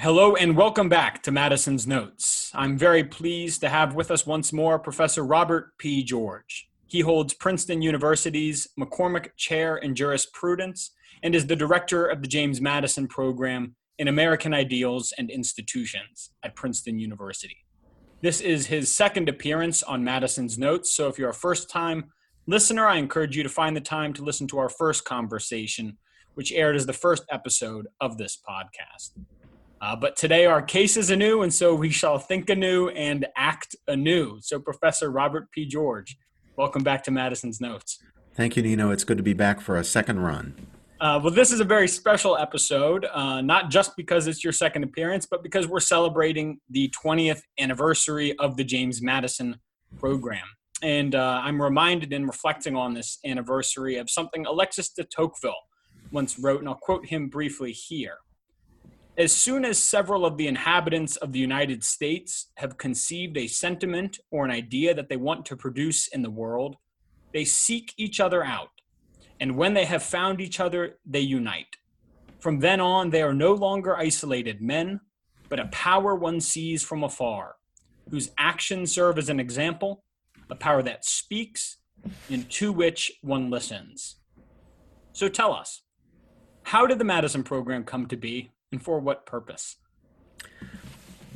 Hello, and welcome back to Madison's Notes. I'm very pleased to have with us once more Professor Robert P. George. He holds Princeton University's McCormick Chair in Jurisprudence and is the director of the James Madison Program in American Ideals and Institutions at Princeton University. This is his second appearance on Madison's Notes, so if you're a first time listener, I encourage you to find the time to listen to our first conversation, which aired as the first episode of this podcast. Uh, but today our case is anew, and so we shall think anew and act anew. So, Professor Robert P. George, welcome back to Madison's Notes. Thank you, Nino. It's good to be back for a second run. Uh, well, this is a very special episode, uh, not just because it's your second appearance, but because we're celebrating the 20th anniversary of the James Madison program. And uh, I'm reminded in reflecting on this anniversary of something Alexis de Tocqueville once wrote, and I'll quote him briefly here. As soon as several of the inhabitants of the United States have conceived a sentiment or an idea that they want to produce in the world, they seek each other out. And when they have found each other, they unite. From then on, they are no longer isolated men, but a power one sees from afar, whose actions serve as an example, a power that speaks, and to which one listens. So tell us, how did the Madison program come to be, and for what purpose?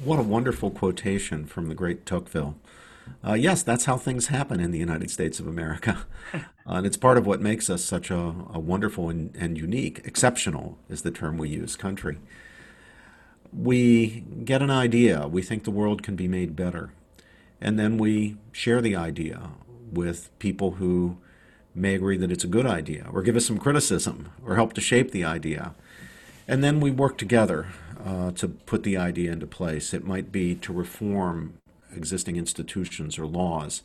What a wonderful quotation from the great Tocqueville. Uh, yes, that's how things happen in the United States of America. uh, and it's part of what makes us such a, a wonderful and, and, unique, exceptional is the term we use, country. We get an idea, we think the world can be made better, and then we share the idea with people who may agree that it's a good idea, or give us some criticism, or help to shape the idea. And then we work together uh, to put the idea into place. It might be to reform existing institutions or laws.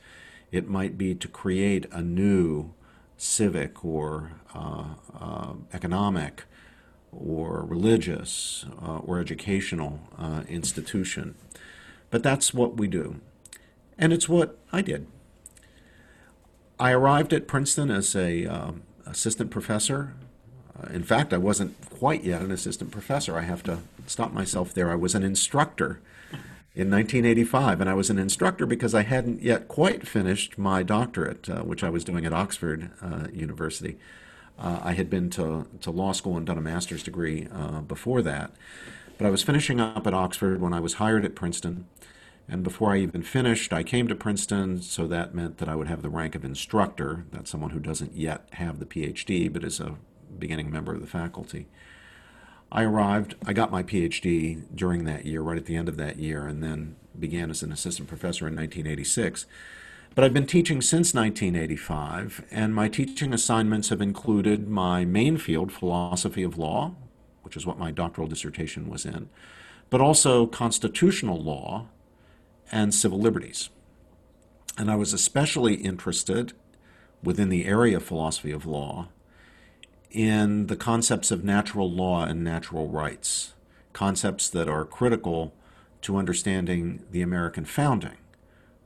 It might be to create a new civic or uh, uh, economic or religious uh, or educational uh, institution. But that's what we do. And it's what I did. I arrived at Princeton as a um, assistant professor in fact, I wasn't quite yet an assistant professor. I have to stop myself there. I was an instructor in 1985, and I was an instructor because I hadn't yet quite finished my doctorate, uh, which I was doing at Oxford uh, University. Uh, I had been to, to law school and done a master's degree uh, before that, but I was finishing up at Oxford when I was hired at Princeton. And before I even finished, I came to Princeton, so that meant that I would have the rank of instructor. That's someone who doesn't yet have the PhD, but is a beginning member of the faculty. I arrived, I got my PhD during that year, right at the end of that year, and then began as an assistant professor in 1986. But I've been teaching since 1985, and my teaching assignments have included my main field, philosophy of law, which is what my doctoral dissertation was in, but also constitutional law and civil liberties. And I was especially interested within the area of philosophy of law in the concepts of natural law and natural rights, concepts that are critical to understanding the American founding,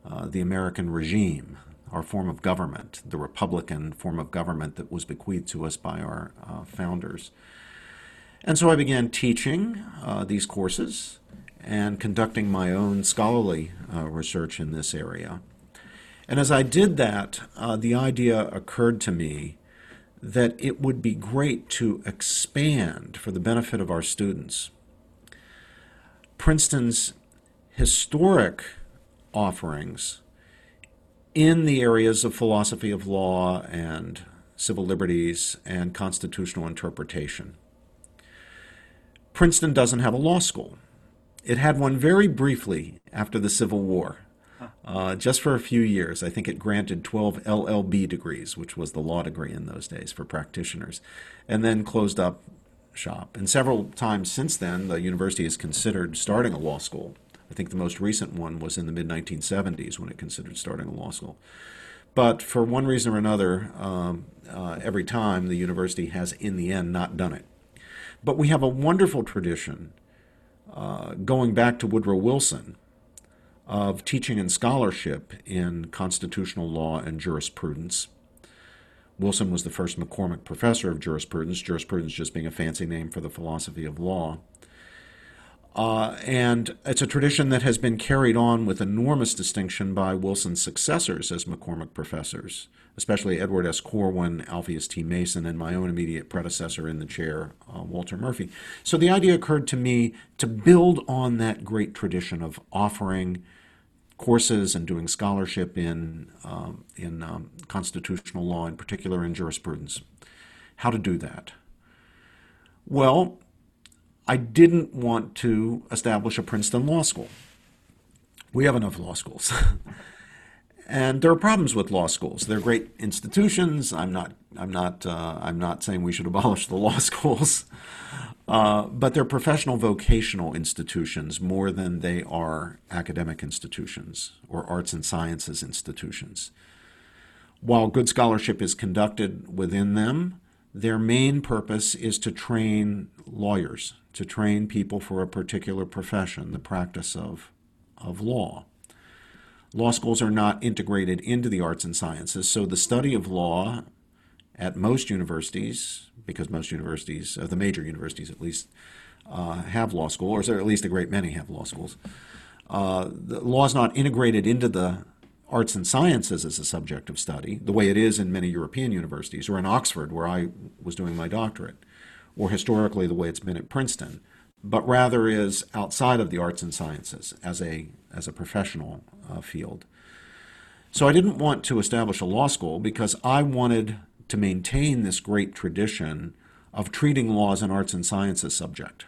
uh, the American regime, our form of government, the Republican form of government that was bequeathed to us by our uh, founders. And so I began teaching uh, these courses and conducting my own scholarly uh, research in this area. And as I did that, uh, the idea occurred to me that it would be great to expand for the benefit of our students Princeton's historic offerings in the areas of philosophy of law and civil liberties and constitutional interpretation. Princeton doesn't have a law school. It had one very briefly after the Civil War uh, just for a few years. I think it granted 12 LLB degrees, which was the law degree in those days for practitioners, and then closed up shop. And several times since then, the university has considered starting a law school, I think the most recent one was in the mid 1970s when it considered starting a law school. But for one reason or another, um, uh, every time the university has, in the end, not done it. But we have a wonderful tradition uh, going back to Woodrow Wilson of teaching and scholarship in constitutional law and jurisprudence. Wilson was the first McCormick professor of jurisprudence, jurisprudence just being a fancy name for the philosophy of law. Uh, and it's a tradition that has been carried on with enormous distinction by Wilson's successors as McCormick professors, especially Edward S. Corwin, Alpheus T. Mason, and my own immediate predecessor in the chair, uh, Walter Murphy. So the idea occurred to me to build on that great tradition of offering courses and doing scholarship in, um, in um, constitutional law, in particular in jurisprudence. How to do that? Well, I didn't want to establish a Princeton law school. We have enough law schools. and there are problems with law schools. They're great institutions. I'm not. I'm not. Uh, I'm not saying we should abolish the law schools, uh, but they're professional vocational institutions more than they are academic institutions or arts and sciences institutions. While good scholarship is conducted within them, their main purpose is to train lawyers, to train people for a particular profession, the practice of, of law. Law schools are not integrated into the arts and sciences, so the study of law at most universities, because most universities, uh, the major universities at least, uh, have law school, or at least a great many have law schools. Uh, the law is not integrated into the arts and sciences as a subject of study, the way it is in many European universities, or in Oxford, where I was doing my doctorate, or historically the way it's been at Princeton, but rather is outside of the arts and sciences as a, as a professional uh, field. So I didn't want to establish a law school because I wanted to maintain this great tradition of treating law as an arts and sciences subject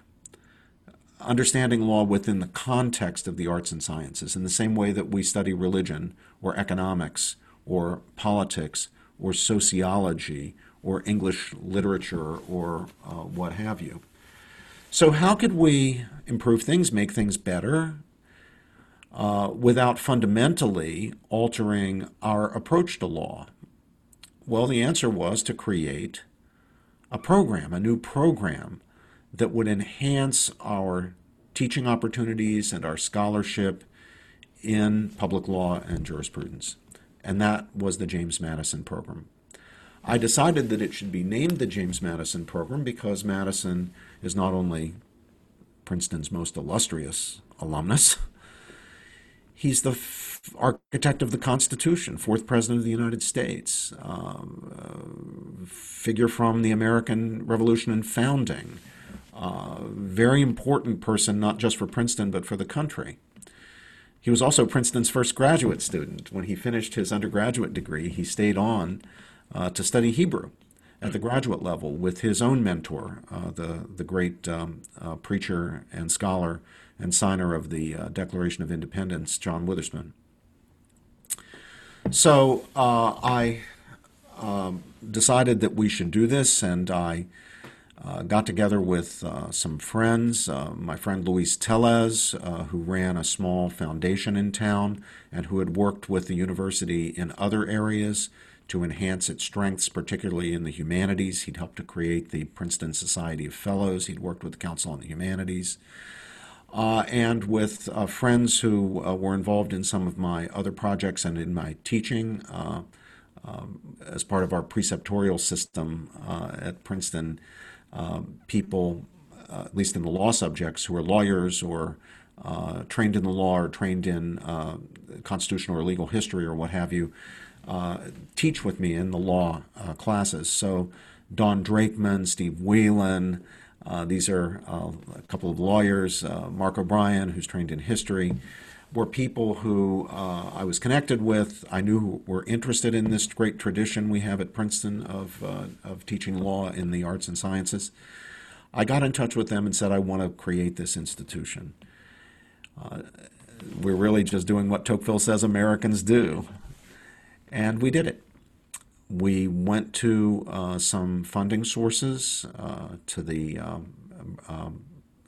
understanding law within the context of the arts and sciences, in the same way that we study religion or economics or politics or sociology or English literature or uh, what have you. So, how could we improve things, make things better, uh, without fundamentally altering our approach to law? Well, the answer was to create a program, a new program that would enhance our teaching opportunities and our scholarship in public law and jurisprudence. And that was the James Madison program. I decided that it should be named the James Madison program because Madison is not only Princeton's most illustrious alumnus, he's the architect of the Constitution, fourth president of the United States, um, uh, figure from the American Revolution and founding, uh, very important person, not just for Princeton, but for the country. He was also Princeton's first graduate student. When he finished his undergraduate degree, he stayed on uh, to study Hebrew at the graduate level with his own mentor, uh, the, the great um, uh, preacher and scholar and signer of the uh, Declaration of Independence, John Witherspoon. So uh, I um, decided that we should do this, and I uh, got together with uh, some friends, uh, my friend Luis Tellez, uh, who ran a small foundation in town and who had worked with the university in other areas to enhance its strengths, particularly in the humanities. He'd helped to create the Princeton Society of Fellows, he'd worked with the Council on the Humanities. Uh, and with uh, friends who were involved in some of my other projects and in my teaching um, as part of our preceptorial system at Princeton, um, people, uh, at least in the law subjects, who are lawyers or uh, trained in the law or trained in uh, constitutional or legal history or what have you, uh, teach with me in the law uh, classes. So, Don Drakeman, Steve Whelan, these are a couple of lawyers, Mark O'Brien, who's trained in history were people who uh, I was connected with. I knew were interested in this great tradition we have at Princeton of, uh, of teaching law in the arts and sciences. I got in touch with them and said, I want to create this institution. Uh, we're really just doing what Tocqueville says Americans do. And we did it. We went to uh, some funding sources, uh, to the um, um,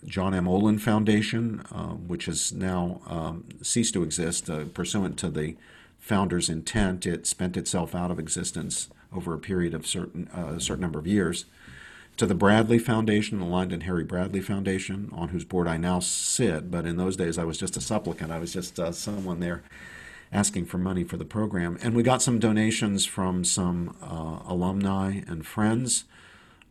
John M. Olin Foundation, uh, which has now um, ceased to exist uh, pursuant to the founder's intent. It spent itself out of existence over a period of certain uh, a certain number of years. To the Bradley Foundation, the Lynde and Harry Bradley Foundation, on whose board I now sit, but in those days I was just a supplicant. I was just uh, someone there asking for money for the program. And we got some donations from some uh, alumni and friends.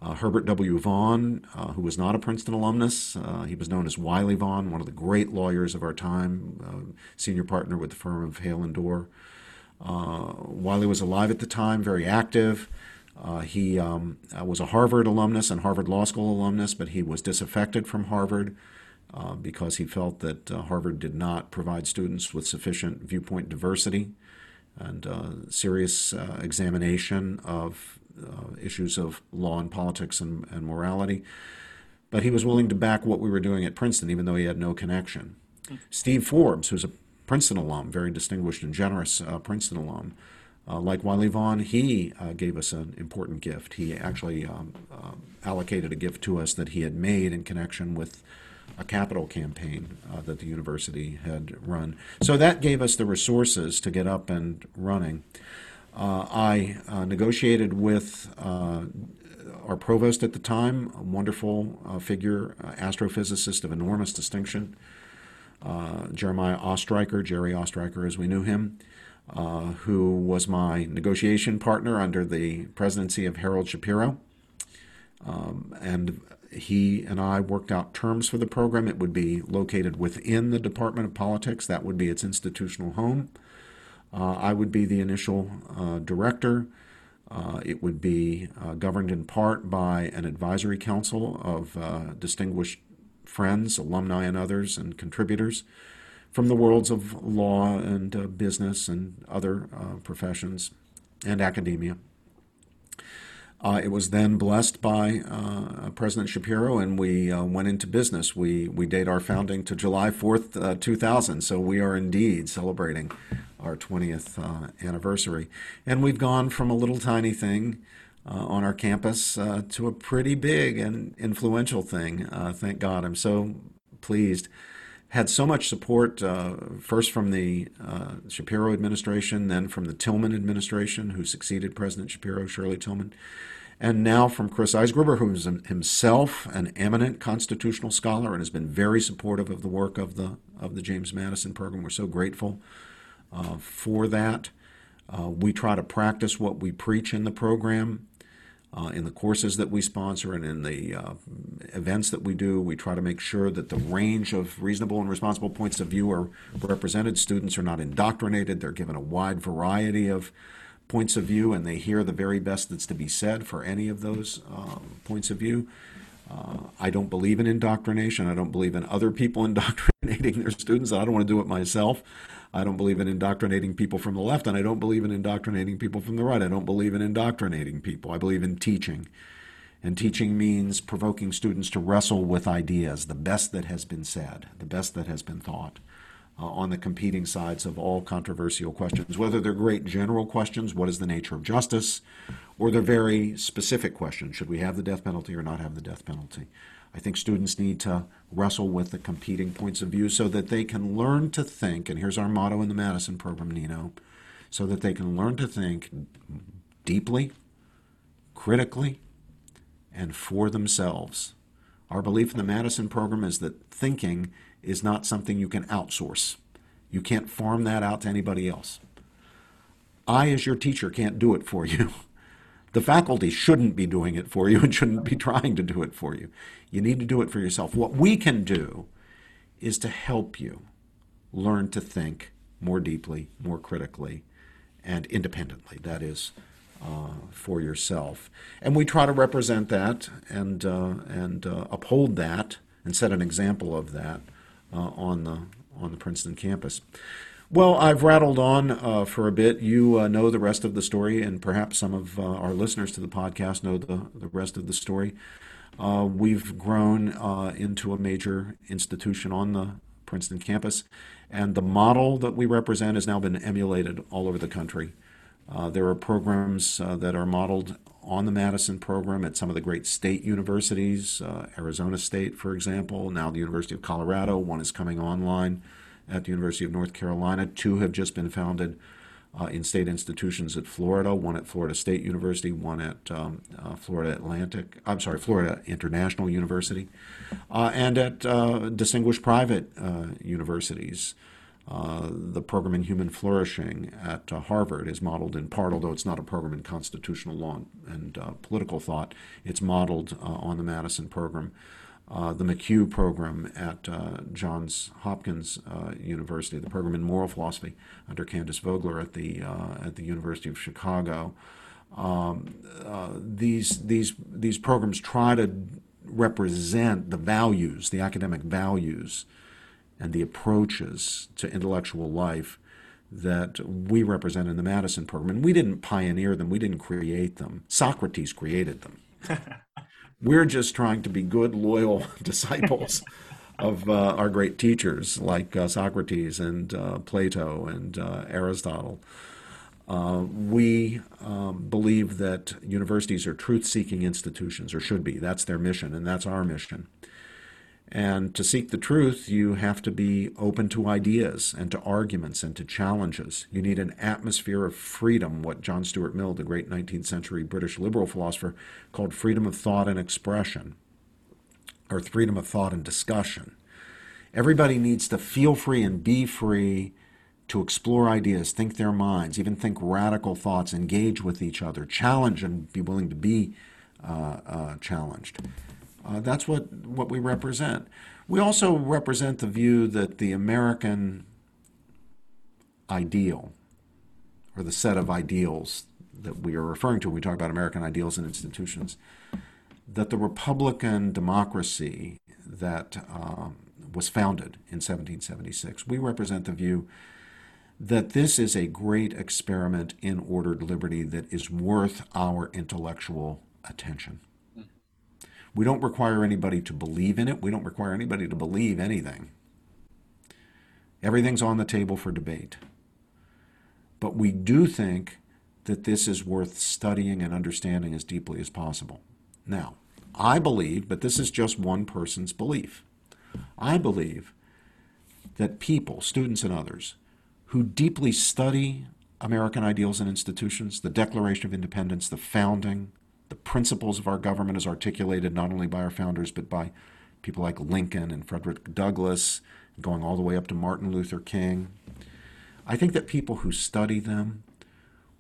Uh, Herbert W. Vaughan, uh, who was not a Princeton alumnus, uh, he was known as Wiley Vaughan, one of the great lawyers of our time, uh, senior partner with the firm of Hale and Dorr. Uh, Wiley was alive at the time, very active. he um, was a Harvard alumnus and Harvard Law School alumnus, but he was disaffected from Harvard uh, because he felt that uh, Harvard did not provide students with sufficient viewpoint diversity and uh, serious uh, examination of uh, issues of law and politics and, and, morality. But he was willing to back what we were doing at Princeton, even though he had no connection. Steve Forbes, who's a Princeton alum, very distinguished and generous Princeton alum, uh, like Wiley Vaughan, he uh, gave us an important gift. He actually um, uh, allocated a gift to us that he had made in connection with a capital campaign uh, that the university had run. So that gave us the resources to get up and running. Uh, I uh, negotiated with uh, our provost at the time, a wonderful uh, figure, uh, astrophysicist of enormous distinction, Jeremiah Ostriker, Jerry Ostriker as we knew him. Who was my negotiation partner under the presidency of Harold Shapiro. Um, and he and I worked out terms for the program. It would be located within the Department of Politics, that would be its institutional home. Uh, I would be the initial uh, director. Uh, it would be uh, governed in part by an advisory council of uh, distinguished friends, alumni, and others, and contributors from the worlds of law and uh, business and other professions and academia. Uh, it was then blessed by uh, President Shapiro, and we uh, went into business. We we date our founding to July fourth, uh, two thousand. So we are indeed celebrating our twentieth uh, anniversary, and we've gone from a little tiny thing uh, on our campus to a pretty big and influential thing. thank God! I'm so pleased had so much support uh, first from the uh, Shapiro administration, then from the Tilghman administration, who succeeded President Shapiro, Shirley Tilghman, and now from Chris Eisgruber, who is himself an eminent constitutional scholar and has been very supportive of the work of the of the James Madison program. We're so grateful uh, for that. Uh, we try to practice what we preach in the program uh, in the courses that we sponsor and in the uh, events that we do. We try to make sure that the range of reasonable and responsible points of view are represented. Students are not indoctrinated, they're given a wide variety of points of view and they hear the very best that's to be said for any of those um, points of view. Uh, I don't believe in indoctrination. I don't believe in other people indoctrinating their students. I don't want to do it myself. I don't believe in indoctrinating people from the left, and I don't believe in indoctrinating people from the right. I don't believe in indoctrinating people. I believe in teaching. And teaching means provoking students to wrestle with ideas, the best that has been said, the best that has been thought, uh, on the competing sides of all controversial questions, whether they're great general questions, what is the nature of justice, or they're very specific questions, should we have the death penalty or not have the death penalty? I think students need to wrestle with the competing points of view so that they can learn to think, and here's our motto in the Madison program, Nino, so that they can learn to think deeply, critically, and for themselves. Our belief in the Madison program is that thinking is not something you can outsource. You can't farm that out to anybody else. I, as your teacher, can't do it for you. The faculty shouldn't be doing it for you and shouldn't be trying to do it for you. You need to do it for yourself. What we can do is to help you learn to think more deeply, more critically, and independently. That is, uh, for yourself. And we try to represent that and uh, and uh, uphold that and set an example of that uh, on the on the Princeton campus. Well, I've rattled on uh, for a bit. You uh, know the rest of the story, and perhaps some of uh, our listeners to the podcast know the, the rest of the story. Uh, we've grown uh, into a major institution on the Princeton campus, and the model that we represent has now been emulated all over the country. Uh, there are programs that are modeled on the Madison program at some of the great state universities, Arizona State, for example, now the University of Colorado. One is coming online at the University of North Carolina. Two have just been founded uh, in state institutions at Florida, one at Florida State University, one at um, uh, Florida Atlantic, I'm sorry, Florida International University, uh, and at uh, distinguished private uh, universities. Uh, the program in human flourishing at Harvard is modeled in part, although it's not a program in constitutional law and political thought, it's modeled on the Madison program uh, the McHugh program at uh, Johns Hopkins uh, University, the program in moral philosophy under Candace Vogler at the uh, at the University of Chicago. Um, uh, these these these programs try to represent the values, the academic values, and the approaches to intellectual life that we represent in the Madison program. And we didn't pioneer them; we didn't create them. Socrates created them. We're just trying to be good, loyal disciples of uh, our great teachers like uh, Socrates and uh, Plato and uh, Aristotle. Uh, we um, believe that universities are truth seeking institutions, or should be. That's their mission, and that's our mission. And to seek the truth, you have to be open to ideas and to arguments and to challenges. You need an atmosphere of freedom, what John Stuart Mill, the great 19th century British liberal philosopher, called freedom of thought and expression, or freedom of thought and discussion. Everybody needs to feel free and be free to explore ideas, think their minds, even think radical thoughts, engage with each other, challenge and be willing to be uh, uh, challenged. Uh, that's what, what we represent. We also represent the view that the American ideal, or the set of ideals that we are referring to when we talk about American ideals and institutions, that the Republican democracy that um, was founded in 1776, we represent the view that this is a great experiment in ordered liberty that is worth our intellectual attention. We don't require anybody to believe in it. We don't require anybody to believe anything. Everything's on the table for debate. But we do think that this is worth studying and understanding as deeply as possible. Now, I believe, but this is just one person's belief, I believe that people, students and others, who deeply study American ideals and institutions, the Declaration of Independence, the founding, the principles of our government as articulated not only by our founders, but by people like Lincoln and Frederick Douglass, going all the way up to Martin Luther King. I think that people who study them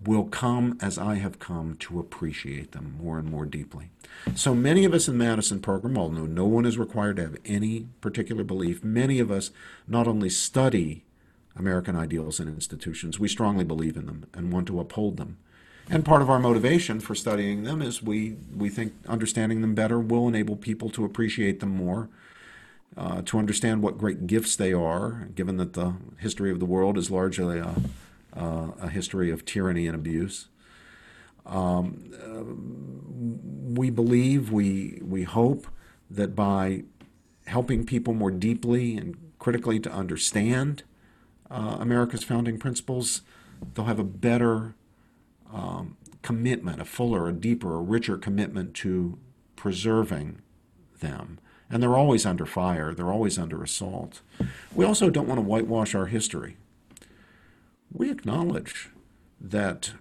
will come as I have come to appreciate them more and more deeply. So many of us in Madison program, although no one is required to have any particular belief, many of us not only study American ideals and institutions, we strongly believe in them and want to uphold them. And part of our motivation for studying them is we, we think understanding them better will enable people to appreciate them more, uh, to understand what great gifts they are, given that the history of the world is largely a, uh, a history of tyranny and abuse. Um, uh, we believe, we, we hope that by helping people more deeply and critically to understand uh, America's founding principles, they'll have a better um, commitment, a fuller, a deeper, a richer commitment to preserving them. And they're always under fire, they're always under assault. We also don't want to whitewash our history. We acknowledge that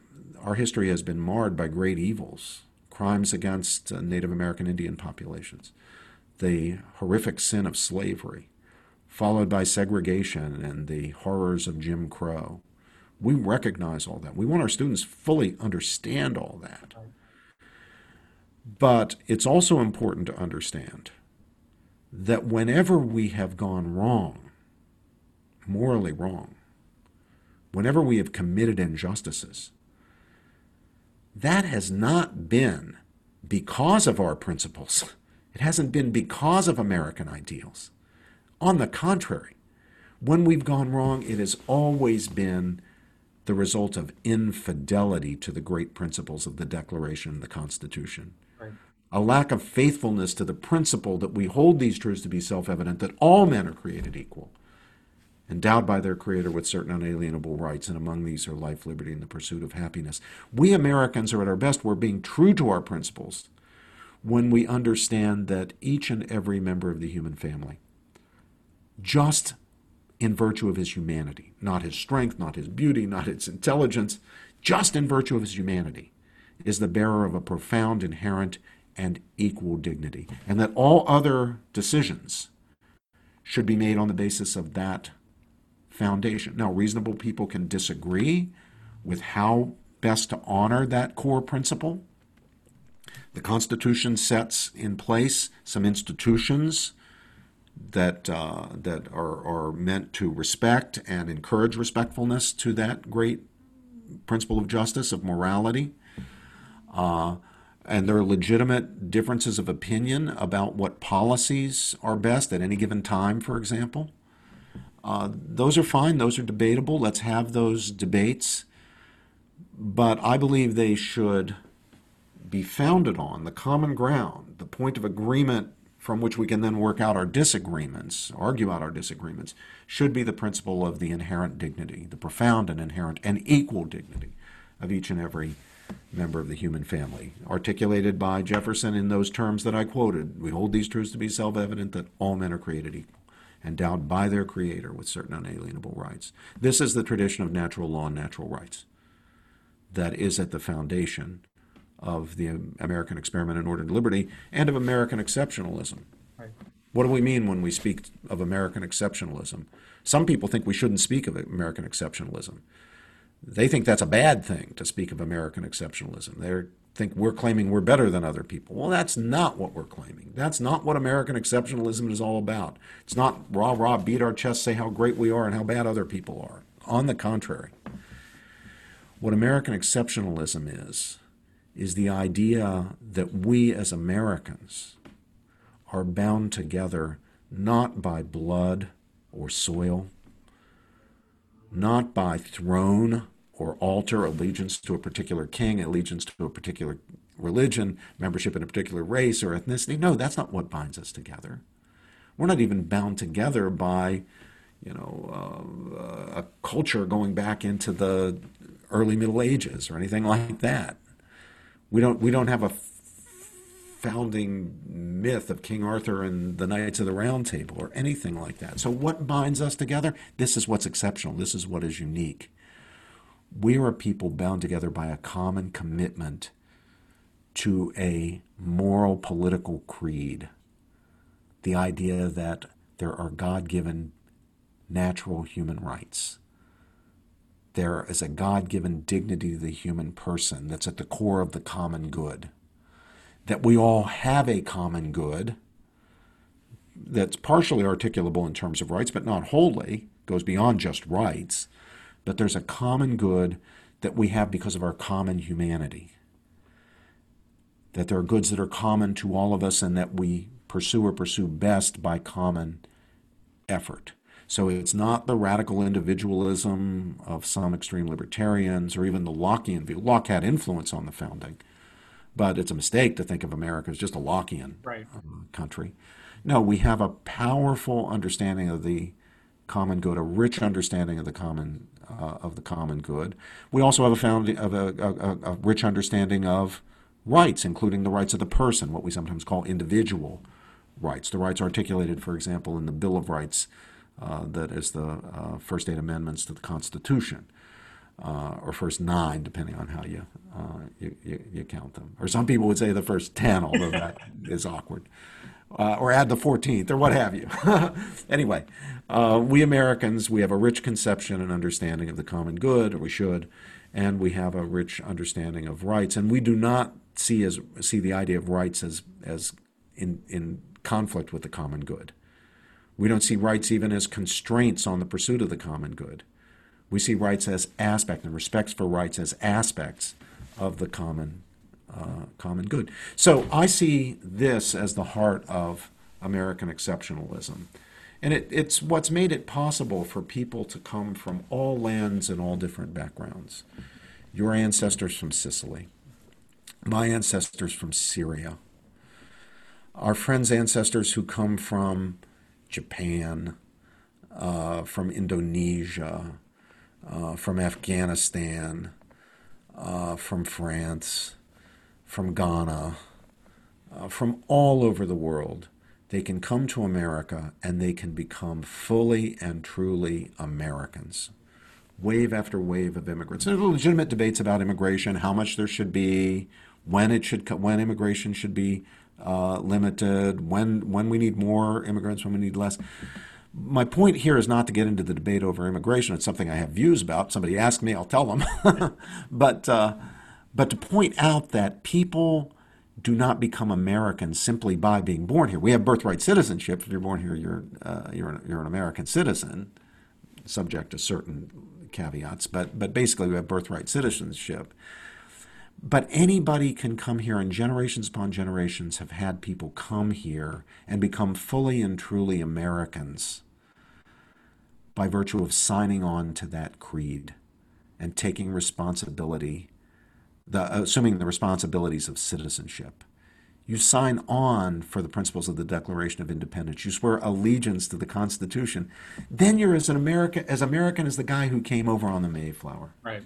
our history has been marred by great evils, crimes against uh, Native American Indian populations, the horrific sin of slavery, followed by segregation and the horrors of Jim Crow. We recognize all that. We want our students fully understand all that. But it's also important to understand that whenever we have gone wrong, morally wrong, whenever we have committed injustices, that has not been because of our principles. It hasn't been because of American ideals. On the contrary, when we've gone wrong, it has always been the result of infidelity to the great principles of the Declaration and the Constitution. Right. A lack of faithfulness to the principle that we hold these truths to be self evident that all men are created equal, endowed by their Creator with certain unalienable rights, and among these are life, liberty, and the pursuit of happiness. We Americans are at our best. We're being true to our principles when we understand that each and every member of the human family, just in virtue of his humanity, not his strength, not his beauty, not his intelligence, just in virtue of his humanity, is the bearer of a profound, inherent, and equal dignity. And that all other decisions should be made on the basis of that foundation. Now, reasonable people can disagree with how best to honor that core principle. The Constitution sets in place some institutions that uh, that are, are meant to respect and encourage respectfulness to that great principle of justice of morality. Uh, and there are legitimate differences of opinion about what policies are best at any given time, for example. Uh, those are fine, those are debatable. Let's have those debates. But I believe they should be founded on the common ground, the point of agreement from which we can then work out our disagreements, argue out our disagreements, should be the principle of the inherent dignity, the profound and inherent and equal dignity of each and every member of the human family, articulated by Jefferson in those terms that I quoted. We hold these truths to be self evident that all men are created equal, endowed by their Creator with certain unalienable rights. This is the tradition of natural law and natural rights that is at the foundation of the American experiment in ordered liberty and of American exceptionalism. Right. What do we mean when we speak of American exceptionalism? Some people think we shouldn't speak of American exceptionalism they think that's a bad thing to speak of American exceptionalism. They think we're claiming we're better than other people. Well, that's not what we're claiming. That's not what American exceptionalism is all about. It's not rah rah, beat our chest, say how great we are and how bad other people are. On the contrary, what American exceptionalism is, is the idea that we as Americans are bound together not by blood or soil, not by throne or altar, allegiance to a particular king, allegiance to a particular religion, membership in a particular race or ethnicity. No, that's not what binds us together. We're not even bound together by, you know, uh, a culture going back into the early Middle Ages or anything like that. We don't we don't have a founding myth of King Arthur and the Knights of the Round Table or anything like that. So what binds us together? This is what's exceptional. This is what is unique. We are a people bound together by a common commitment to a moral political creed. The idea that there are God given natural human rights. There is a God given dignity to the human person that's at the core of the common good. That we all have a common good that's partially articulable in terms of rights, but not wholly, goes beyond just rights but there's a common good that we have because of our common humanity. That there are goods that are common to all of us and that we pursue or pursue best by common effort. So it's not the radical individualism of some extreme libertarians or even the Lockean view. Locke had influence on the founding, but it's a mistake to think of America as just a Lockean right. Uh, country. No, we have a powerful understanding of the common good, a rich understanding of the common uh, of the common good. We also have a, found, of a, a, a, rich understanding of rights, including the rights of the person, what we sometimes call individual rights. The rights articulated, for example, in the Bill of Rights, uh, that is the uh, first eight amendments to the Constitution. Uh, or first nine, depending on how you, uh, you, you, you count them. Or some people would say the first ten, although that is awkward uh, or add the 14th, or what have you. anyway, uh, we Americans, we have a rich conception and understanding of the common good, or we should, and we have a rich understanding of rights. And we do not see as see the idea of rights as as in in conflict with the common good. We don't see rights even as constraints on the pursuit of the common good. We see rights as aspects and respects for rights as aspects of the common uh, common good. So I see this as the heart of American exceptionalism. And it, it's what's made it possible for people to come from all lands and all different backgrounds. Your ancestors from Sicily, my ancestors from Syria, our friends' ancestors who come from Japan, uh, from Indonesia, uh, from Afghanistan, uh, from France, from Ghana, uh, from all over the world. They can come to America and they can become fully and truly Americans. Wave after wave of immigrants. There's legitimate debates about immigration, how much there should be, when it should, when immigration should be uh, limited, when when we need more immigrants, when we need less. My point here is not to get into the debate over immigration. It's something I have views about. Somebody ask me, I'll tell them. but uh, but to point out that people do not become Americans simply by being born here. We have birthright citizenship. If you're born here, you're uh, you're an, you're an American citizen, subject to certain caveats. But but basically, we have birthright citizenship. But anybody can come here, and generations upon generations have had people come here and become fully and truly Americans by virtue of signing on to that creed and taking responsibility, the, assuming the responsibilities of citizenship. You sign on for the principles of the Declaration of Independence. You swear allegiance to the Constitution. Then you're as an American as American as the guy who came over on the Mayflower. Right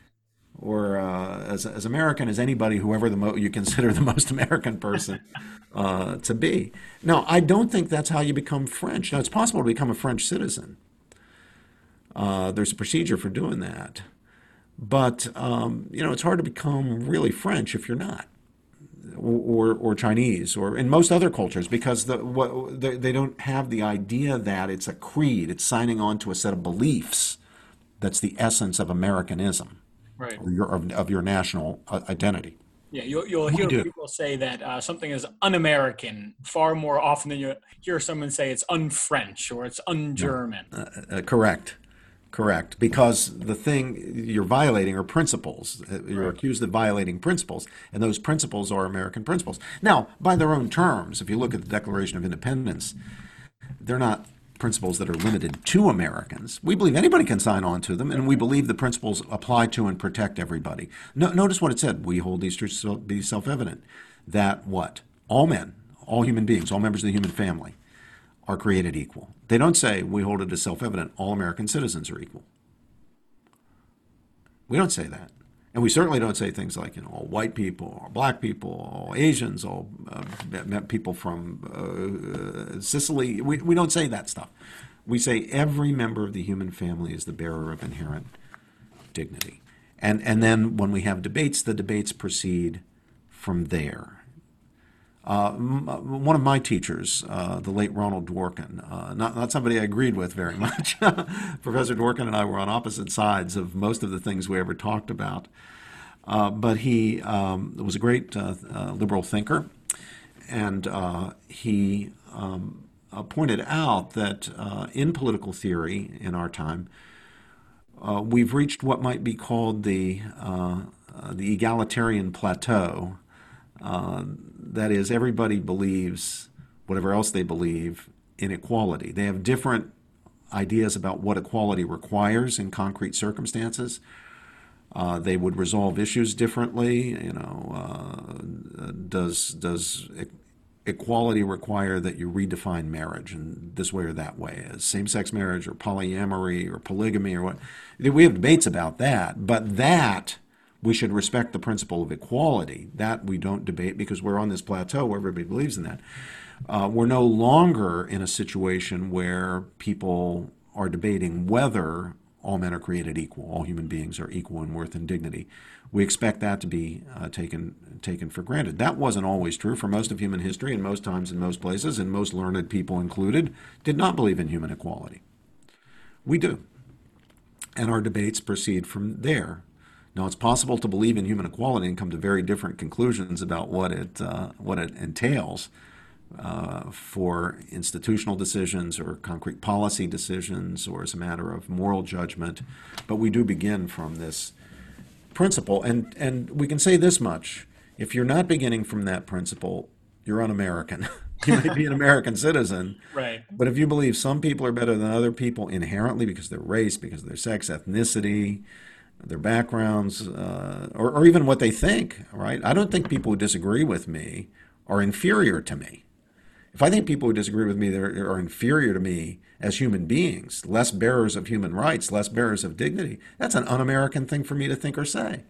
or uh, as, as American as anybody, whoever the mo- you consider the most American person uh, to be. Now, I don't think that's how you become French. Now, it's possible to become a French citizen. Uh, there's a procedure for doing that, but um, you know it's hard to become really French if you're not, or, or, or Chinese, or in most other cultures because the, what, they, they don't have the idea that it's a creed. It's signing on to a set of beliefs. That's the essence of Americanism right. your, of, of your national uh, identity. Yeah, you'll, you'll hear people say that uh, something is un-American far more often than you hear someone say it's un-French or it's un-German. Uh, uh, correct, correct. Because the thing you're violating are principles. Uh, you're right. accused of violating principles, and those principles are American principles. Now, by their own terms, if you look at the Declaration of Independence, they're not principles that are limited to Americans. We believe anybody can sign on to them, and we believe the principles apply to and protect everybody. No, notice what it said. We hold these truths to be self evident that what? All men, all human beings, all members of the human family are created equal. They don't say we hold it as self evident all American citizens are equal. We don't say that. And we certainly don't say things like, you know, all white people, all black people, all Asians, all uh, people from uh, Sicily. We, we don't say that stuff. We say every member of the human family is the bearer of inherent dignity. And, and then when we have debates, the debates proceed from there. Uh, one of my teachers, uh, the late Ronald Dworkin, uh, not, not somebody I agreed with very much. Professor Dworkin and I were on opposite sides of most of the things we ever talked about. Uh, but he um, was a great uh, uh, liberal thinker, and he um, pointed out that in political theory in our time, we've reached what might be called the, the egalitarian plateau uh, that is, everybody believes whatever else they believe in equality. They have different ideas about what equality requires in concrete circumstances. Uh, they would resolve issues differently. You know, uh, does does equality require that you redefine marriage in this way or that way, as same-sex marriage or polyamory or polygamy or what? We have debates about that, but that we should respect the principle of equality. That we don't debate because we're on this plateau where everybody believes in that. Uh, we're no longer in a situation where people are debating whether all men are created equal, all human beings are equal in worth and dignity. We expect that to be uh, taken taken for granted. That wasn't always true for most of human history, and most times in most places, and most learned people included, did not believe in human equality. We do, and our debates proceed from there. Now, it's possible to believe in human equality and come to very different conclusions about what it, uh, what it entails uh, for institutional decisions or concrete policy decisions or as a matter of moral judgment. But we do begin from this principle. And, and we can say this much if you're not beginning from that principle, you're un American. you may be an American citizen. Right. But if you believe some people are better than other people inherently because of their race, because of their sex, ethnicity, their backgrounds, uh, or, or even what they think, right? I don't think people who disagree with me are inferior to me. If I think people who disagree with me are, inferior to me as human beings, less bearers of human rights, less bearers of dignity, that's an un American thing for me to think or say.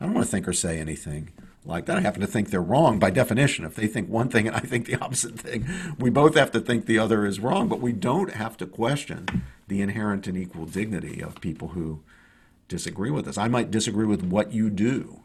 I don't want to think or say anything like that. I happen to think they're wrong by definition. If they think one thing and I think the opposite thing, we both have to think the other is wrong, but we don't have to question the inherent and equal dignity of people who disagree with us. I might disagree with what you do,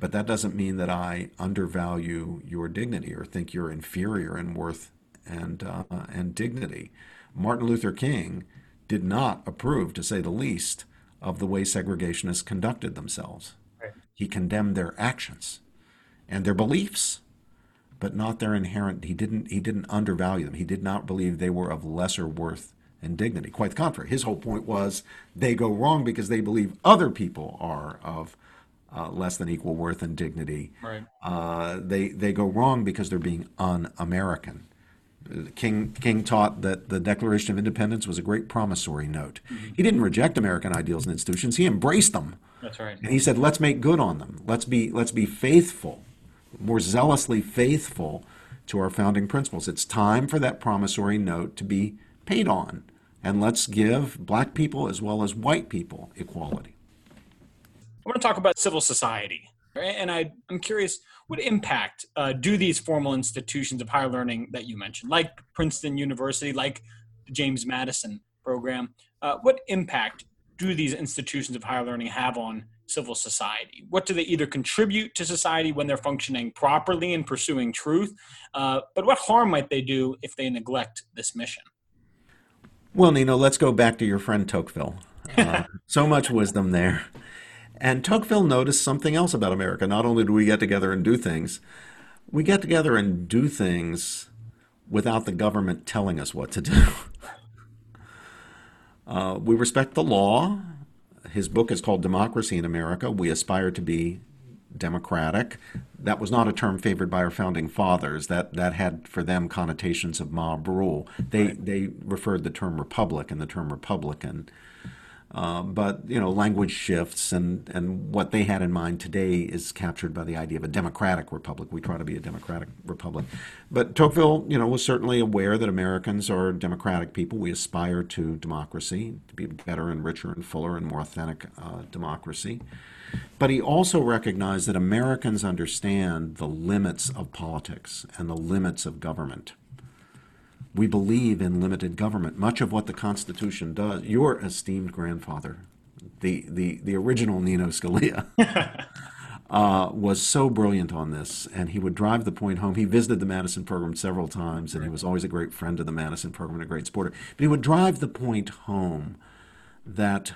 but that doesn't mean that I undervalue your dignity or think you're inferior in worth and uh, and dignity. Martin Luther King did not approve, to say the least, of the way segregationists conducted themselves. Right. He condemned their actions and their beliefs, but not their inherent. He didn't. He didn't undervalue them. He did not believe they were of lesser worth and dignity. Quite the contrary. His whole point was they go wrong because they believe other people are of uh, less than equal worth and dignity. Right. Uh, they they go wrong because they're being un-American. King King taught that the Declaration of Independence was a great promissory note. Mm-hmm. He didn't reject American ideals and institutions; he embraced them. That's right. And he said, "Let's make good on them. Let's be let's be faithful, more zealously faithful to our founding principles. It's time for that promissory note to be paid on, and let's give black people as well as white people equality." I want to talk about civil society, and I, I'm curious what impact uh, do these formal institutions of higher learning that you mentioned, like Princeton University, like the James Madison program, uh, what impact do these institutions of higher learning have on civil society? What do they either contribute to society when they're functioning properly and pursuing truth, uh, but what harm might they do if they neglect this mission? Well, Nino, let's go back to your friend Tocqueville. Uh, so much wisdom there. And Tocqueville noticed something else about America. Not only do we get together and do things, we get together and do things without the government telling us what to do. uh, we respect the law. His book is called Democracy in America. We aspire to be democratic. That was not a term favored by our founding fathers. That that had for them connotations of mob rule. They right. they referred the term republic and the term republican uh, but you know, language shifts, and and what they had in mind today is captured by the idea of a democratic republic. We try to be a democratic republic, but Tocqueville, you know, was certainly aware that Americans are democratic people. We aspire to democracy, to be better and richer and fuller and more authentic uh, democracy. But he also recognized that Americans understand the limits of politics and the limits of government we believe in limited government. Much of what the Constitution does, your esteemed grandfather, the, the, the original Nino Scalia, uh, was so brilliant on this, and he would drive the point home. He visited the Madison program several times, and he was always a great friend of the Madison program and a great supporter. But he would drive the point home that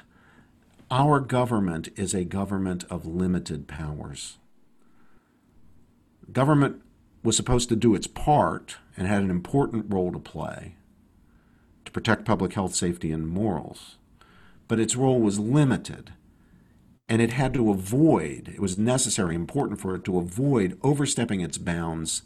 our government is a government of limited powers. Government was supposed to do its part and had an important role to play to protect public health, safety, and morals. But its role was limited, and it had to avoid, it was necessary, important for it to avoid overstepping its bounds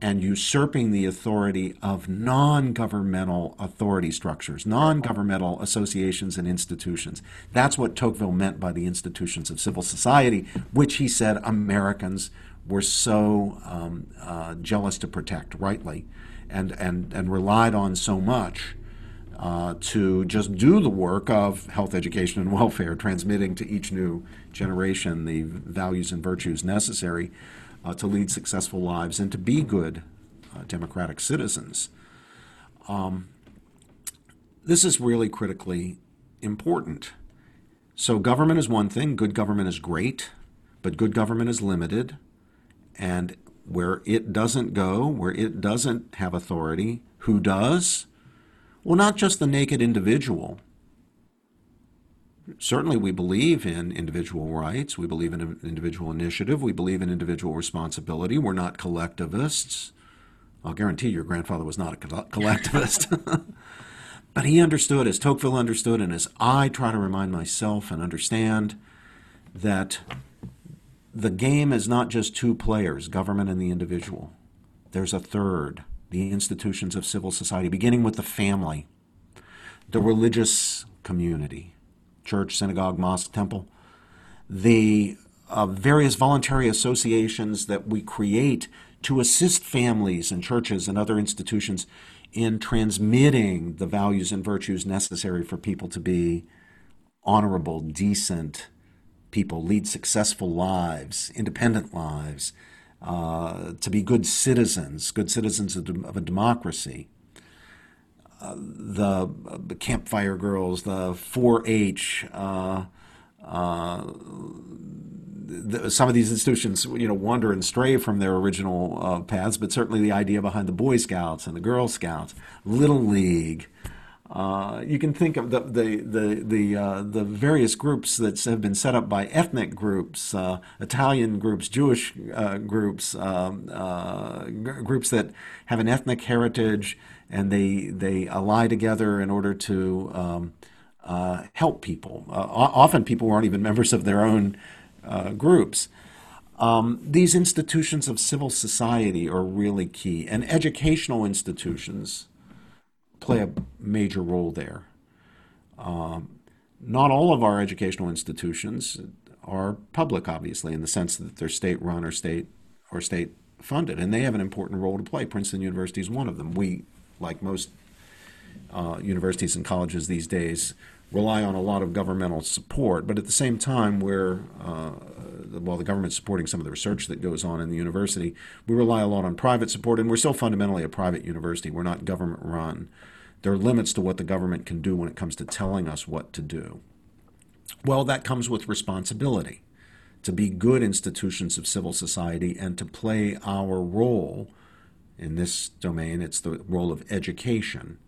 and usurping the authority of non governmental authority structures, non governmental associations and institutions. That's what Tocqueville meant by the institutions of civil society, which he said Americans were so um, uh, jealous to protect, rightly, and, and, and relied on so much uh, to just do the work of health, education, and welfare, transmitting to each new generation the values and virtues necessary uh, to lead successful lives and to be good uh, democratic citizens. Um, this is really critically important. So, government is one thing, good government is great, but good government is limited. And where it doesn't go, where it doesn't have authority, who does? Well, not just the naked individual. Certainly, we believe in individual rights. We believe in individual initiative. We believe in individual responsibility. We're not collectivists. I'll guarantee your grandfather was not a collectivist. but he understood, as Tocqueville understood, and as I try to remind myself and understand, that the game is not just two players, government and the individual. There's a third, the institutions of civil society, beginning with the family, the religious community, church, synagogue, mosque, temple, the uh, various voluntary associations that we create to assist families and churches and other institutions in transmitting the values and virtues necessary for people to be honorable, decent people, lead successful lives, independent lives, uh, to be good citizens, good citizens of, of a democracy. The, campfire girls, the 4-H, uh, uh, the, some of these institutions, you know, wander and stray from their original uh, paths, but certainly the idea behind the Boy Scouts and the Girl Scouts, Little League. Uh, you can think of the the the the, the, various groups that have been set up by ethnic groups, Italian groups, Jewish groups, um, groups that have an ethnic heritage, and they they ally together in order to um, uh, help people. often, people aren't even members of their own uh, groups. Um, these institutions of civil society are really key, and educational institutions play a major role there. Um, not all of our educational institutions are public, obviously, in the sense that they're state run or state or state funded, and they have an important role to play. Princeton University is one of them. We, like most uh, universities and colleges these days, rely on a lot of governmental support, but at the same time, we're uh, while the government's supporting some of the research that goes on in the university, we rely a lot on private support, and we're still fundamentally a private university. We're not government run. There are limits to what the government can do when it comes to telling us what to do. Well, that comes with responsibility to be good institutions of civil society and to play our role in this domain. It's the role of education,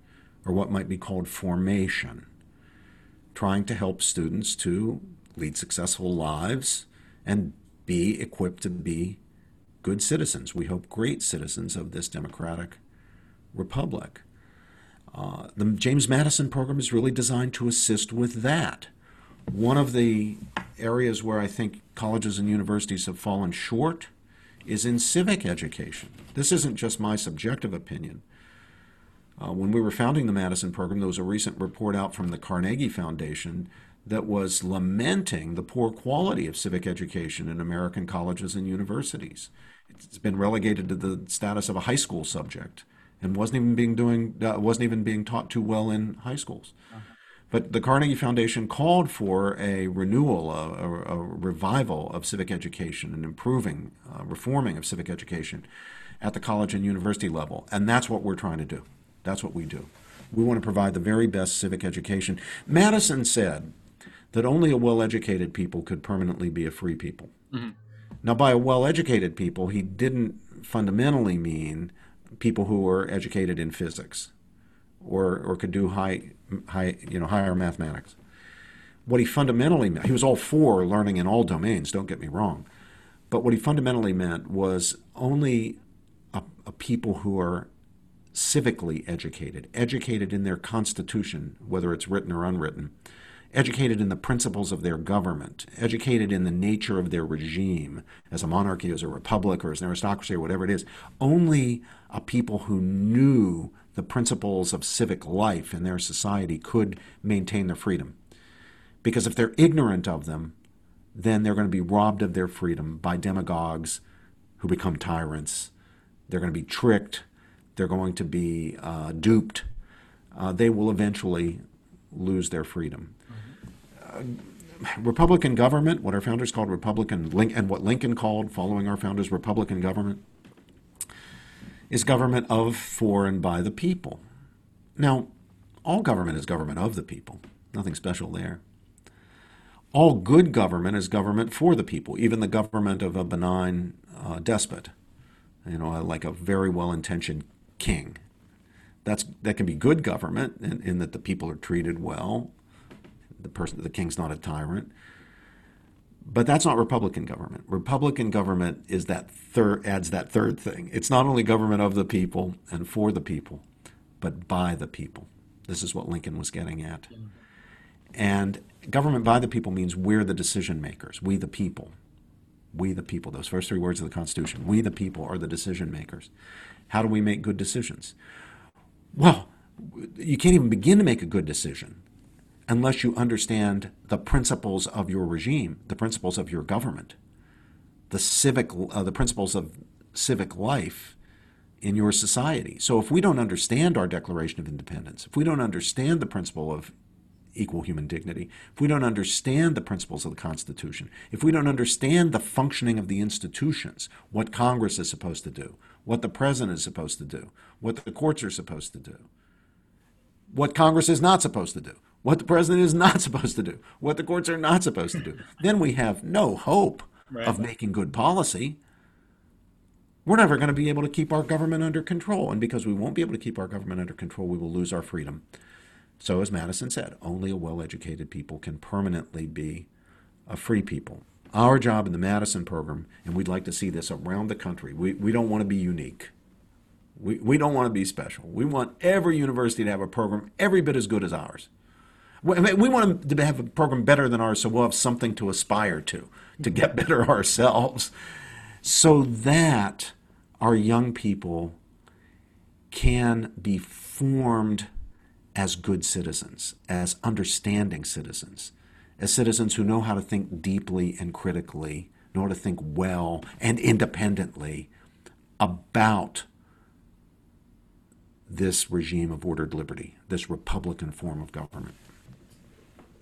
or what might be called formation trying to help students to lead successful lives and be equipped to be good citizens. We hope great citizens of this democratic republic. Uh, the James Madison program is really designed to assist with that. One of the areas where I think colleges and universities have fallen short is in civic education. This isn't just my subjective opinion. Uh, when we were founding the Madison program, there was a recent report out from the Carnegie Foundation that was lamenting the poor quality of civic education in American colleges and universities. It's been relegated to the status of a high school subject and wasn't even being doing uh, wasn't even being taught too well in high schools. Uh-huh. But the Carnegie Foundation called for a renewal, a, a, a revival of civic education and improving, uh, reforming of civic education at the college and university level, and that's what we're trying to do. That's what we do. We want to provide the very best civic education. Madison said that only a well educated people could permanently be a free people. Mm-hmm. Now, by a well educated people, he didn't fundamentally mean people who were educated in physics or, or could do high, high, you know, higher mathematics. What he fundamentally meant, he was all for learning in all domains, don't get me wrong. But what he fundamentally meant was only a, a people who are civically educated, educated in their constitution, whether it's written or unwritten, educated in the principles of their government, educated in the nature of their regime, as a monarchy, as a republic, or as an aristocracy, or whatever it is. Only a people who knew the principles of civic life in their society could maintain their freedom. Because if they're ignorant of them, then they're going to be robbed of their freedom by demagogues who become tyrants. They're going to be tricked they're going to be uh, duped, uh, they will eventually lose their freedom. Uh, Republican government, what our founders called Republican, and what Lincoln called, following our founders, Republican government, is government of, for, and by the people. Now, all government is government of the people, nothing special there. All good government is government for the people, even the government of a benign uh, despot, you know, like a very well intentioned king. That's that can be good government in, in that the people are treated well. The person, the king's not a tyrant. But that's not Republican government. Republican government is that third adds that third thing. It's not only government of the people and for the people, but by the people. This is what Lincoln was getting at. And government by the people means we're the decision makers, we the people. We the people, those first three words of the Constitution. We the people are the decision makers. How do we make good decisions? Well, you can't even begin to make a good decision unless you understand the principles of your regime, the principles of your government, the civic, uh, the principles of civic life in your society. So if we don't understand our Declaration of Independence, if we don't understand the principle of equal human dignity, if we don't understand the principles of the Constitution, if we don't understand the functioning of the institutions, what Congress is supposed to do, what the president is supposed to do, what the courts are supposed to do, what Congress is not supposed to do, what the president is not supposed to do, what the courts are not supposed to do, then we have no hope right. of making good policy. We're never going to be able to keep our government under control. And because we won't be able to keep our government under control, we will lose our freedom. So, as Madison said, only a well educated people can permanently be a free people. Our job in the Madison program, and we'd like to see this around the country, we, we don't want to be unique. We, we don't want to be special. We want every university to have a program every bit as good as ours. We, we want to have a program better than ours so we'll have something to aspire to, to mm-hmm. get better ourselves, so that our young people can be formed as good citizens, as understanding citizens, as citizens who know how to think deeply and critically, know how to think well and independently about this regime of ordered liberty, this Republican form of government.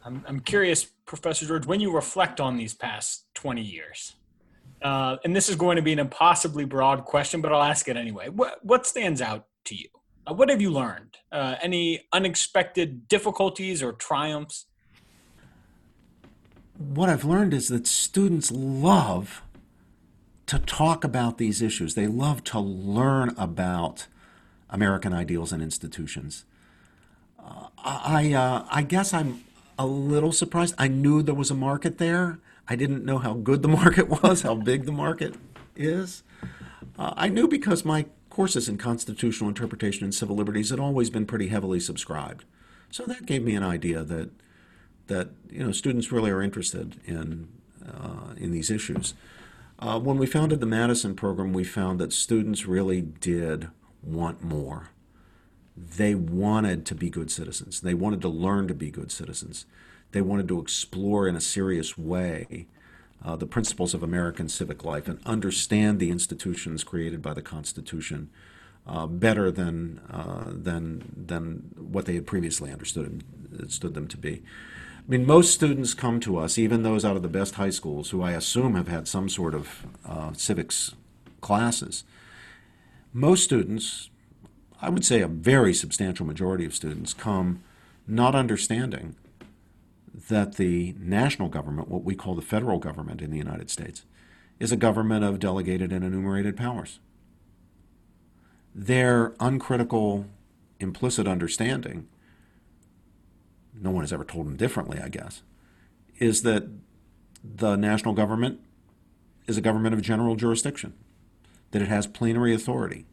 I'm, I'm curious, Professor George, when you reflect on these past 20 years, uh, and this is going to be an impossibly broad question, but I'll ask it anyway. What, what stands out to you? Uh, what have you learned? Uh, any unexpected difficulties or triumphs? What I've learned is that students love to talk about these issues. They love to learn about American ideals and institutions. Uh, I, uh, I guess I'm a little surprised. I knew there was a market there. I didn't know how good the market was, how big the market is. Uh, I knew because my courses in constitutional interpretation and civil liberties had always been pretty heavily subscribed. So that gave me an idea that that you know students really are interested in uh, in these issues. Uh, when we founded the Madison program, we found that students really did want more. They wanted to be good citizens. They wanted to learn to be good citizens. They wanted to explore in a serious way uh, the principles of American civic life and understand the institutions created by the Constitution uh, better than uh, than than what they had previously understood understood them to be. I mean, most students come to us, even those out of the best high schools, who I assume have had some sort of uh, civics classes. Most students, I would say a very substantial majority of students, come not understanding that the national government, what we call the federal government in the United States, is a government of delegated and enumerated powers. Their uncritical, implicit understanding, no one has ever told them differently, I guess, is that the national government is a government of general jurisdiction, that it has plenary authority,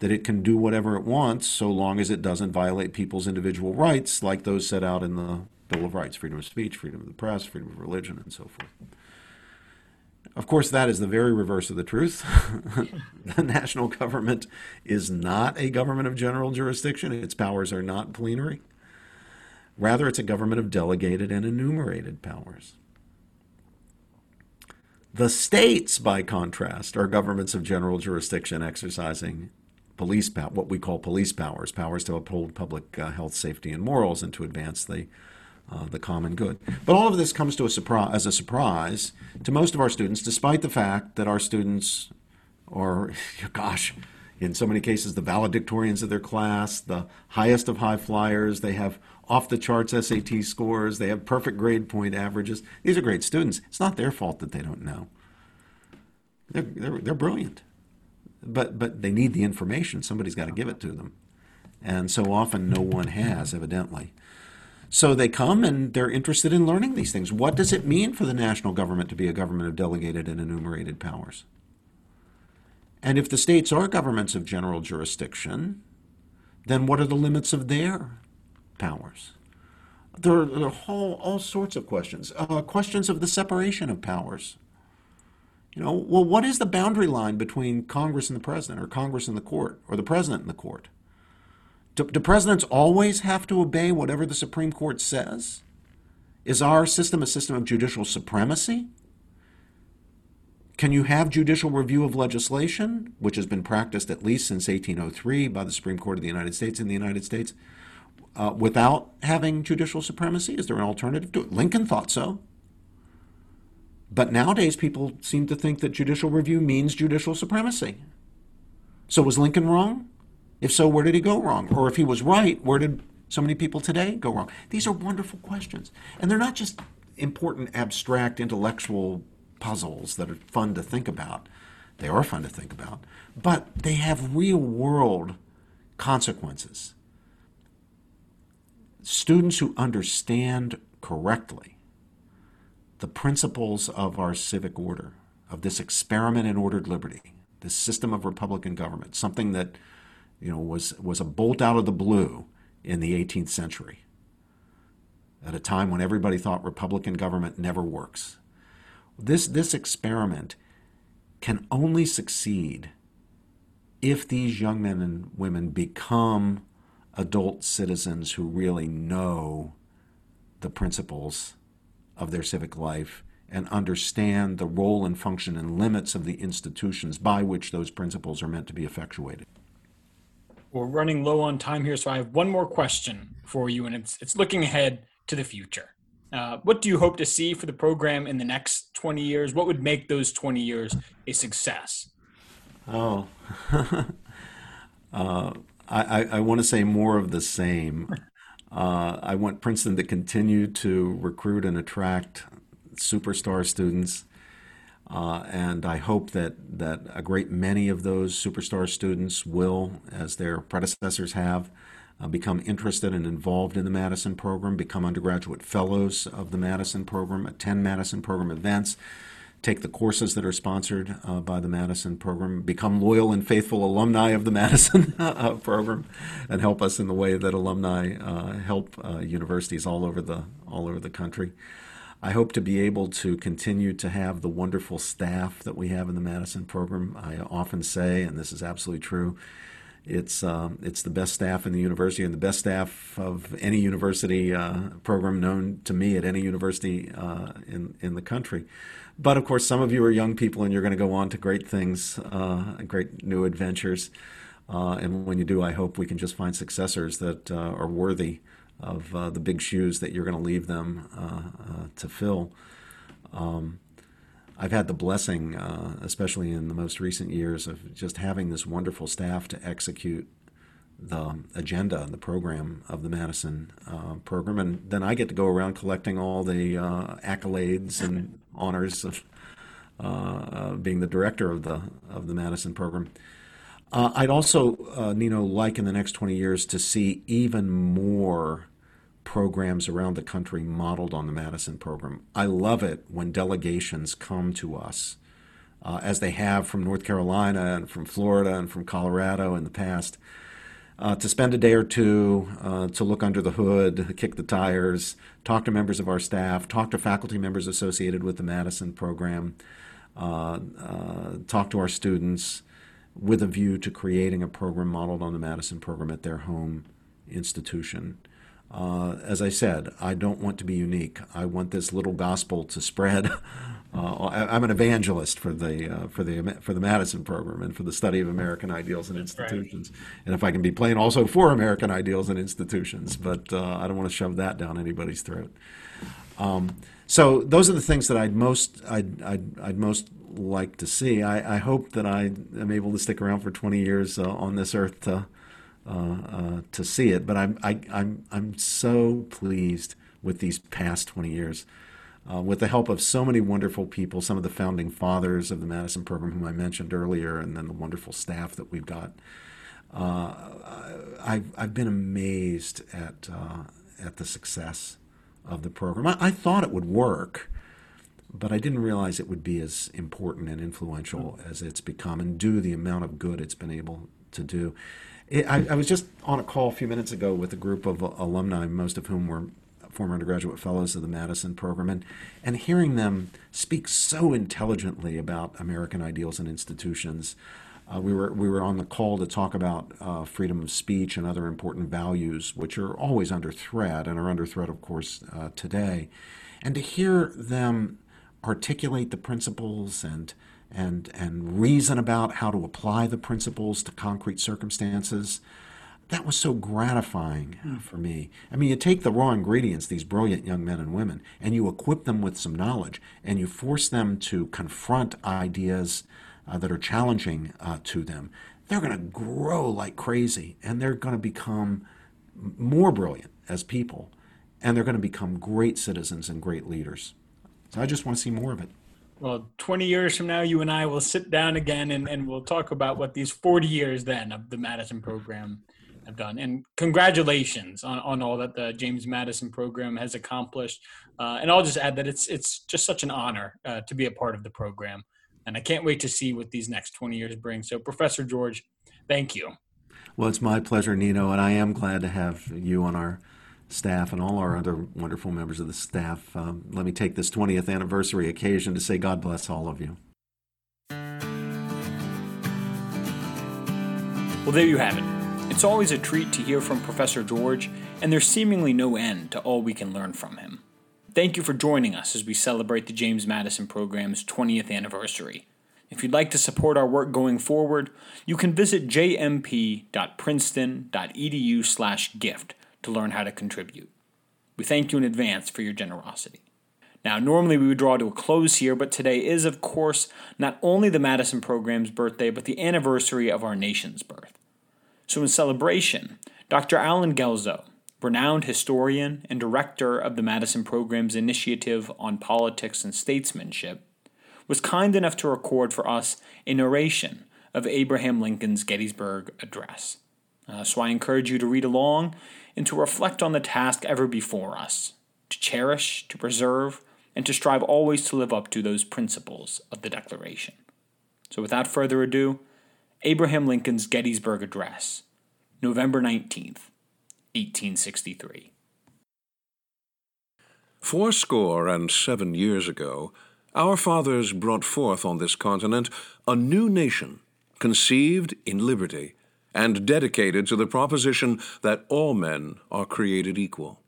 that it can do whatever it wants so long as it doesn't violate people's individual rights like those set out in the Bill of Rights freedom of speech, freedom of the press, freedom of religion, and so forth. Of course, that is the very reverse of the truth. the national government is not a government of general jurisdiction, its powers are not plenary. Rather, it's a government of delegated and enumerated powers. The states, by contrast, are governments of general jurisdiction exercising police power, what we call police powers, powers to uphold public uh, health, safety, and morals, and to advance the uh, the common good. But all of this comes to a surprise as a surprise to most of our students, despite the fact that our students are, gosh, in so many cases, the valedictorians of their class, the highest of high flyers. They have off the charts SAT scores. They have perfect grade point averages. These are great students. It's not their fault that they don't know. They're, they're, they're brilliant. But, but they need the information. Somebody's got to give it to them. And so often, no one has, evidently. So they come and they're interested in learning these things. What does it mean for the national government to be a government of delegated and enumerated powers? And if the states are governments of general jurisdiction, then what are the limits of their powers? There are, there are all, all sorts of questions. Uh, questions of the separation of powers. You know, well, what is the boundary line between Congress and the president, or Congress and the court, or the president and the court? Do, do presidents always have to obey whatever the Supreme Court says? Is our system a system of judicial supremacy? Can you have judicial review of legislation, which has been practiced at least since 1803 by the Supreme Court of the United States in the United States, uh, without having judicial supremacy? Is there an alternative to it? Lincoln thought so. But nowadays, people seem to think that judicial review means judicial supremacy. So, was Lincoln wrong? If so, where did he go wrong? Or if he was right, where did so many people today go wrong? These are wonderful questions. And they're not just important, abstract, intellectual puzzles that are fun to think about. They are fun to think about, but they have real world consequences. Students who understand correctly the principles of our civic order, of this experiment in ordered liberty, this system of republican government, something that you know was was a bolt out of the blue in the 18th century at a time when everybody thought republican government never works. This, this experiment can only succeed if these young men and women become adult citizens who really know the principles of their civic life and understand the role and function and limits of the institutions by which those principles are meant to be effectuated. We're running low on time here, so I have one more question for you, and it's it's looking ahead to the future. Uh, what do you hope to see for the program in the next 20 years? What would make those 20 years a success? Oh, uh, I, I, want to say more of the same. Uh, I want Princeton to continue to recruit and attract superstar students. Uh, and I hope that, that a great many of those superstar students will, as their predecessors have, uh, become interested and involved in the Madison program, become undergraduate fellows of the Madison program, attend Madison program events, take the courses that are sponsored uh, by the Madison program, become loyal and faithful alumni of the Madison uh, program, and help us in the way that alumni uh, help uh, universities all over the all over the country. I hope to be able to continue to have the wonderful staff that we have in the Madison program. I often say, and this is absolutely true, it's um, it's the best staff in the university and the best staff of any university uh, program known to me at any university uh, in in the country. But of course, some of you are young people and you're going to go on to great things, uh, great new adventures. Uh, and when you do, I hope we can just find successors that uh, are worthy of uh, the big shoes that you're going to leave them to fill. Um, I've had the blessing, uh, especially in the most recent years, of just having this wonderful staff to execute the agenda and the program of the Madison uh, program, and then I get to go around collecting all the uh, accolades and honors of uh, being the director of the of the Madison program. Uh, I'd also, uh, Nino, like in the next 20 years to see even more programs around the country modeled on the Madison program. I love it when delegations come to us, uh, as they have from North Carolina and from Florida and from Colorado in the past, uh, to spend a day or two uh, to look under the hood, kick the tires, talk to members of our staff, talk to faculty members associated with the Madison program, uh, uh, talk to our students with a view to creating a program modeled on the Madison program at their home institution. Uh, as I said, I don't want to be unique. I want this little gospel to spread. Uh, I, am an evangelist for the uh, for the for the Madison program and for the study of American ideals and institutions. Right. And if I can be plain, also for American ideals and institutions. But uh, I don't want to shove that down anybody's throat. Um, so those are the things that I'd most I'd, I'd, I'd most like to see. I, I, hope that I am able to stick around for 20 years uh, on this earth to uh, uh, to see it. But I'm I, I'm I'm so pleased with these past 20 years. Uh, with the help of so many wonderful people, some of the founding fathers of the Madison program, whom I mentioned earlier, and then the wonderful staff that we've got. Uh, I've, I've been amazed at, uh, at the success of the program. I, I, thought it would work, but I didn't realize it would be as important and influential as it's become and do the amount of good it's been able to do. It, I, I, was just on a call a few minutes ago with a group of alumni, most of whom were former undergraduate fellows of the Madison program, and, and hearing them speak so intelligently about American ideals and institutions. Uh, we were we were on the call to talk about uh, freedom of speech and other important values, which are always under threat and are under threat, of course, uh, today. And to hear them articulate the principles and and, and reason about how to apply the principles to concrete circumstances. That was so gratifying for me. I mean, you take the raw ingredients, these brilliant young men and women, and you equip them with some knowledge, and you force them to confront ideas uh, that are challenging uh, to them. They're going to grow like crazy, and they're going to become more brilliant as people, and they're going to become great citizens and great leaders. So I just want to see more of it. Well, 20 years from now, you and I will sit down again and, and we'll talk about what these 40 years then of the Madison program have done. And congratulations on, on all that the James Madison program has accomplished. Uh, and I'll just add that it's it's just such an honor uh, to be a part of the program. And I can't wait to see what these next 20 years bring. So, Professor George, thank you. Well, it's my pleasure, Nino, and I am glad to have you on our staff and all our other wonderful members of the staff. Um, let me take this 20th anniversary occasion to say God bless all of you. Well, there you have it. It's always a treat to hear from Professor George, and there's seemingly no end to all we can learn from him. Thank you for joining us as we celebrate the James Madison program's 20th anniversary. If you'd like to support our work going forward, you can visit jmp.princeton.edu/gift to learn how to contribute. We thank you in advance for your generosity. Now, normally we would draw to a close here, but today is, of course, not only the Madison program's birthday, but the anniversary of our nation's birth. So, in celebration, Dr. Allen Guelzo, renowned historian and director of the Madison Program's Initiative on Politics and Statesmanship, was kind enough to record for us a narration of Abraham Lincoln's Gettysburg Address. Uh, so I encourage you to read along and to reflect on the task ever before us to cherish, to preserve, and to strive always to live up to those principles of the Declaration. So without further ado, Abraham Lincoln's Gettysburg Address, November 19th, 1863. Fourscore and seven years ago, our fathers brought forth on this continent a new nation, conceived in liberty, and dedicated to the proposition that all men are created equal.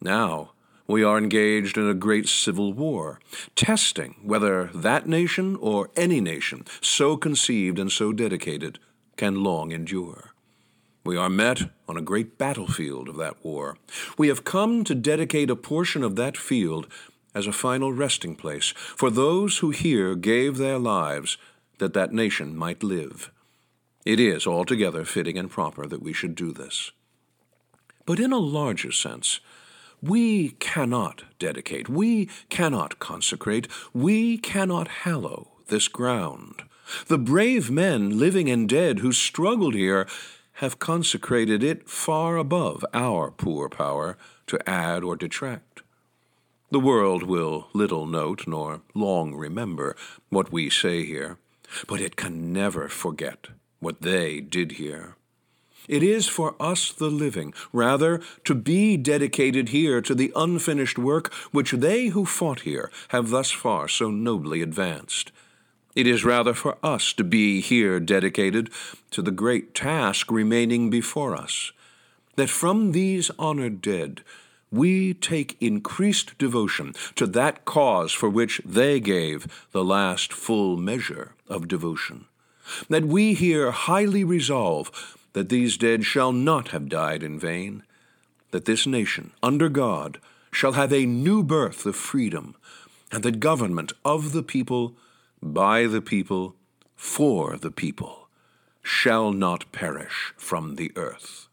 Now, we are engaged in a great civil war, testing whether that nation or any nation so conceived and so dedicated can long endure. We are met on a great battlefield of that war. We have come to dedicate a portion of that field as a final resting place for those who here gave their lives that that nation might live. It is altogether fitting and proper that we should do this. But in a larger sense, we cannot dedicate, we cannot consecrate, we cannot hallow this ground. The brave men, living and dead, who struggled here, have consecrated it far above our poor power to add or detract. The world will little note nor long remember what we say here, but it can never forget what they did here. It is for us, the living, rather, to be dedicated here to the unfinished work which they who fought here have thus far so nobly advanced. It is rather for us to be here dedicated to the great task remaining before us, that from these honored dead we take increased devotion to that cause for which they gave the last full measure of devotion. That we here highly resolve that these dead shall not have died in vain, that this nation, under God, shall have a new birth of freedom, and the government of the people, by the people, for the people, shall not perish from the earth.